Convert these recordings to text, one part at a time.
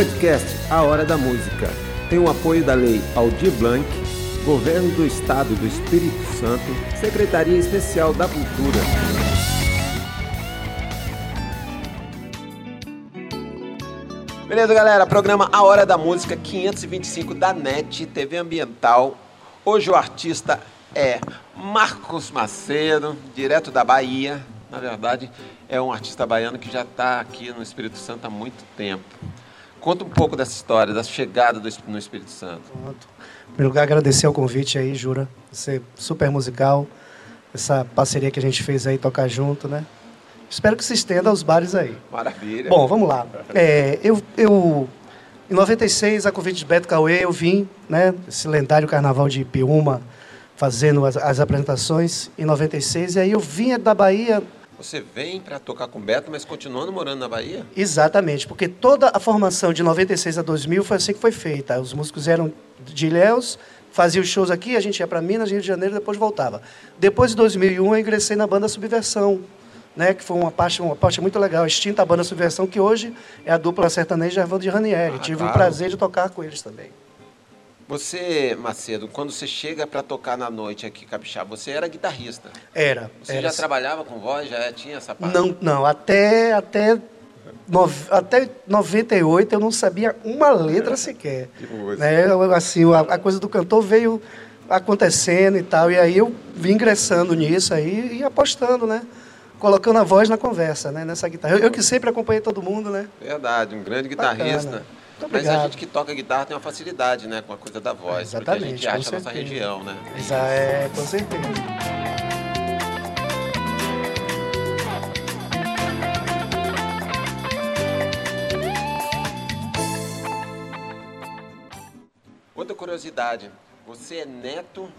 podcast A Hora da Música tem o apoio da Lei Aldir Blanc, Governo do Estado do Espírito Santo, Secretaria Especial da Cultura. Beleza, galera? Programa A Hora da Música 525 da NET, TV Ambiental. Hoje o artista é Marcos Macedo, direto da Bahia. Na verdade, é um artista baiano que já está aqui no Espírito Santo há muito tempo. Conta um pouco dessa história, da chegada do, no Espírito Santo. Pronto. Em primeiro lugar, agradecer o convite aí, Jura. Você super musical. Essa parceria que a gente fez aí, tocar junto, né? Espero que se estenda aos bares aí. Maravilha. Bom, vamos lá. É, eu, eu, em 96, a convite de Beto Cauê, eu vim, né? Esse lendário carnaval de Ipiúma, fazendo as, as apresentações em 96. E aí eu vinha da Bahia você vem para tocar com Beto, mas continuando morando na Bahia? Exatamente, porque toda a formação de 96 a 2000 foi assim que foi feita. Os músicos eram de Ilhéus, faziam shows aqui, a gente ia para Minas, Rio de Janeiro, depois voltava. Depois de 2001, eu ingressei na banda Subversão, né, que foi uma parte, uma parte muito legal, a extinta banda Subversão, que hoje é a dupla sertaneja Evandro de Ranieri. Ah, Tive claro. o prazer de tocar com eles também. Você, Macedo, quando você chega para tocar na noite aqui, Capixaba, você era guitarrista? Era. Você era. já trabalhava com voz, já tinha essa parte? Não, não. Até, até, no, até 98 eu não sabia uma letra sequer. que música. Né? Assim, a, a, coisa do cantor veio acontecendo e tal, e aí eu vim ingressando nisso aí e apostando, né? Colocando a voz na conversa, né? Nessa guitarra. Eu, eu que sempre acompanhei todo mundo, né? Verdade, um grande guitarrista. Bacana. Mas a gente que toca guitarra tem uma facilidade, né? Com a coisa da voz. Exatamente. Porque a gente acha a nossa região, né? É, com certeza. Outra curiosidade, você é neto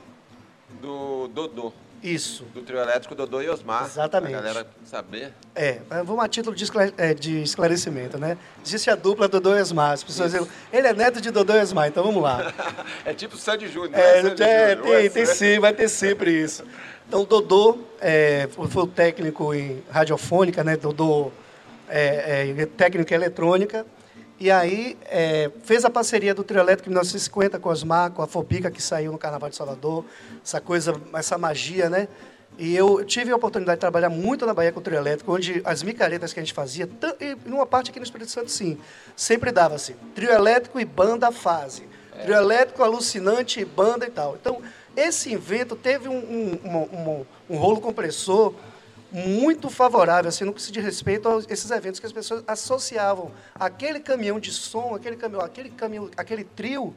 do Dodô. Isso. Do trio elétrico Dodô e Osmar. Exatamente. Pra galera saber. É, vamos a título de, é, de esclarecimento, né? Existe a dupla Dodô e Osmar. As pessoas dizem, ele é neto de Dodô e Osmar, então vamos lá. é tipo Sandy Júnior, é, né? é, tem, tem sim, vai ter sempre isso. Então, Dodô é, foi o técnico em radiofônica, né? Dodô é, é técnico em eletrônica. E aí é, fez a parceria do trio elétrico em 1950 com Osmar, com a Fobica, que saiu no Carnaval de Salvador. Essa coisa, essa magia, né? E eu tive a oportunidade de trabalhar muito na Bahia com o trio elétrico, onde as micaretas que a gente fazia, e numa parte aqui no Espírito Santo, sim, sempre dava assim, trio elétrico e banda fase. É. Trio elétrico alucinante e banda e tal. Então, esse invento teve um, um, um, um rolo compressor muito favorável, assim, no que se diz respeito a esses eventos que as pessoas associavam aquele caminhão de som, aquele caminhão, aquele caminhão, aquele trio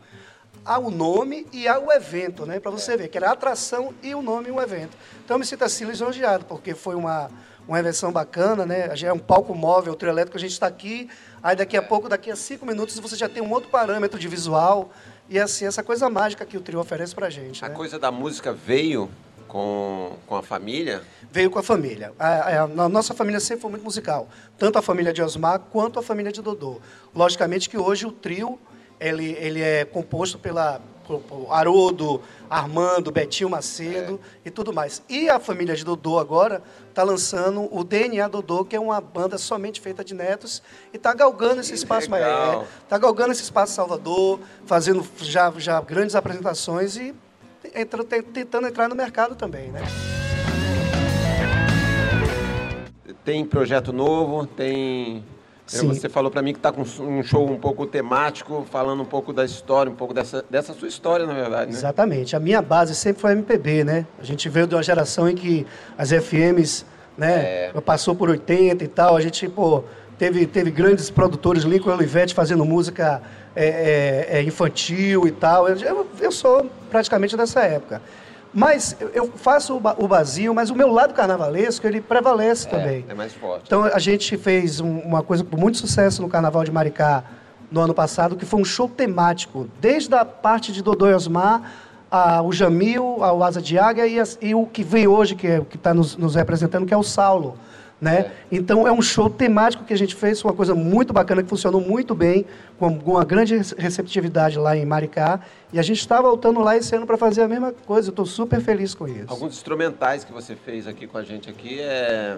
ao nome e ao evento, né? Para você ver que era a atração e o nome e o evento. Então eu me sinto assim lisonjeado, porque foi uma uma invenção bacana, né? Já é um palco móvel, o trio elétrico, a gente está aqui, aí daqui a pouco, daqui a cinco minutos, você já tem um outro parâmetro de visual, e assim, essa coisa mágica que o trio oferece para a gente. A né? coisa da música veio com, com a família? Veio com a família. A, a, a, nossa família sempre foi muito musical, tanto a família de Osmar quanto a família de Dodô. Logicamente que hoje o trio ele, ele é composto pela por, por Haroldo, Armando, Betinho Macedo é. e tudo mais. E a família de Dodô agora está lançando o DNA Dodô, que é uma banda somente feita de netos, e está galgando esse que espaço maior. Está galgando esse espaço Salvador, fazendo já, já grandes apresentações e tentando entrar no mercado também, né? Tem projeto novo, tem Sim. Você falou para mim que está com um show um pouco temático, falando um pouco da história, um pouco dessa, dessa sua história, na verdade. Né? Exatamente. A minha base sempre foi MPB, né? A gente veio de uma geração em que as FMs, né, é. passou por 80 e tal. A gente, pô, teve, teve grandes produtores, Lincoln Olivetti fazendo música é, é, é, infantil e tal. Eu, eu sou praticamente dessa época. Mas eu faço o vazio, mas o meu lado carnavalesco, ele prevalece é, também. É mais forte. Então, a gente fez uma coisa com muito sucesso no Carnaval de Maricá no ano passado, que foi um show temático, desde a parte de Dodô e Osmar, a, o Jamil, a, o Asa de Águia e, e o que vem hoje, que é, está nos, nos representando, que é o Saulo. Né? É. Então é um show temático que a gente fez, uma coisa muito bacana que funcionou muito bem, com uma grande receptividade lá em Maricá. E a gente está voltando lá esse ano para fazer a mesma coisa. Eu estou super feliz com isso. Alguns instrumentais que você fez aqui com a gente aqui é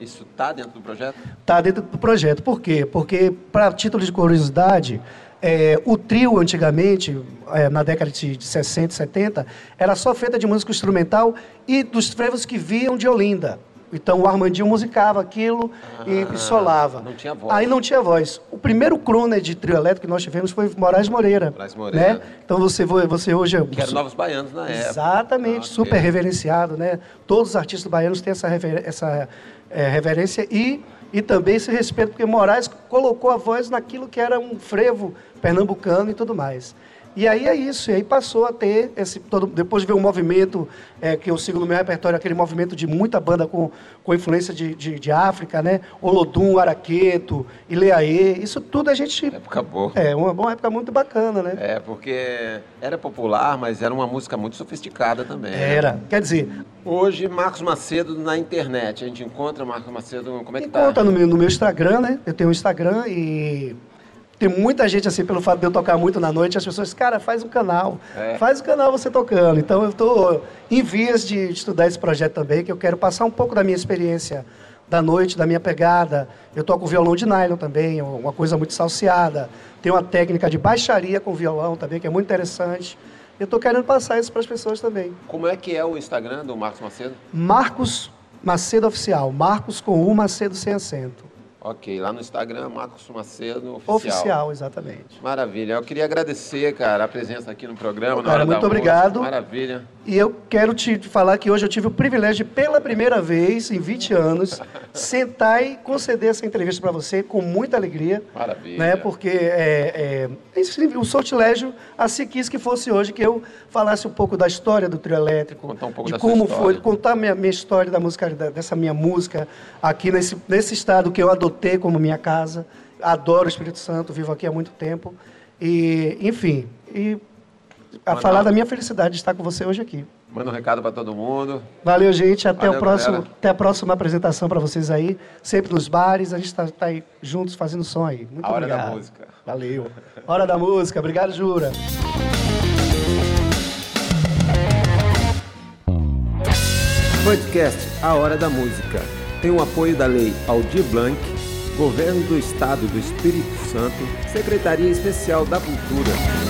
Isso está dentro do projeto? Está dentro do projeto. Por quê? Porque, para título de curiosidade, é, o trio, antigamente, é, na década de, de 60 70, era só feita de música instrumental e dos frevos que viam de Olinda. Então o Armandinho musicava aquilo ah, e, solava. Não tinha voz. Aí não tinha voz. O primeiro crooner de trio elétrico que nós tivemos foi Moraes Moreira. Moraes Moreira. Né? Então você, você hoje... É que era Novos Baianos na época. Exatamente, ah, super reverenciado. Né? Todos os artistas baianos têm essa, rever, essa é, reverência e, e também esse respeito, porque Moraes colocou a voz naquilo que era um frevo pernambucano e tudo mais. E aí é isso, e aí passou a ter, esse, todo, depois de ver um movimento é, que eu sigo no meu repertório, aquele movimento de muita banda com, com influência de, de, de África, né? Olodum, Araqueto, Ileaê, isso tudo a gente... Época boa. É, uma, uma época muito bacana, né? É, porque era popular, mas era uma música muito sofisticada também. Né? Era, né? quer dizer... Hoje, Marcos Macedo na internet, a gente encontra Marcos Macedo, como é que tá? Encontra no meu, no meu Instagram, né? Eu tenho um Instagram e tem muita gente, assim, pelo fato de eu tocar muito na noite, as pessoas, cara, faz um canal. É. Faz o um canal você tocando. Então, eu estou em vias de estudar esse projeto também, que eu quero passar um pouco da minha experiência da noite, da minha pegada. Eu toco violão de nylon também, uma coisa muito salseada. Tem uma técnica de baixaria com violão também, que é muito interessante. Eu estou querendo passar isso para as pessoas também. Como é que é o Instagram do Marcos Macedo? Marcos Macedo Oficial. Marcos com U, Macedo sem acento. Ok, lá no Instagram, Marcos Macedo Oficial. Oficial, exatamente. Maravilha. Eu queria agradecer, cara, a presença aqui no programa. Cara, muito obrigado. Maravilha. E eu quero te falar que hoje eu tive o privilégio de, pela primeira vez em 20 anos, sentar e conceder essa entrevista para você com muita alegria. Maravilha. Né? Porque é, é, o sortilégio assim quis que fosse hoje que eu falasse um pouco da história do trio elétrico. Contar um pouco de como foi, contar minha, minha história da música, dessa minha música aqui nesse, nesse estado que eu adotei como minha casa. Adoro o Espírito Santo, vivo aqui há muito tempo. E, enfim, e a Manda. falar da minha felicidade de estar com você hoje aqui. Manda um recado para todo mundo. Valeu, gente. Até, Valeu, o próximo, até a próxima apresentação para vocês aí. Sempre nos bares. A gente está tá aí juntos fazendo som aí. Muito a hora obrigado. da música. Valeu. Hora da música. Obrigado, Jura. Podcast A Hora da Música. Tem o apoio da Lei Aldir Blanc, Governo do Estado do Espírito Santo, Secretaria Especial da Cultura.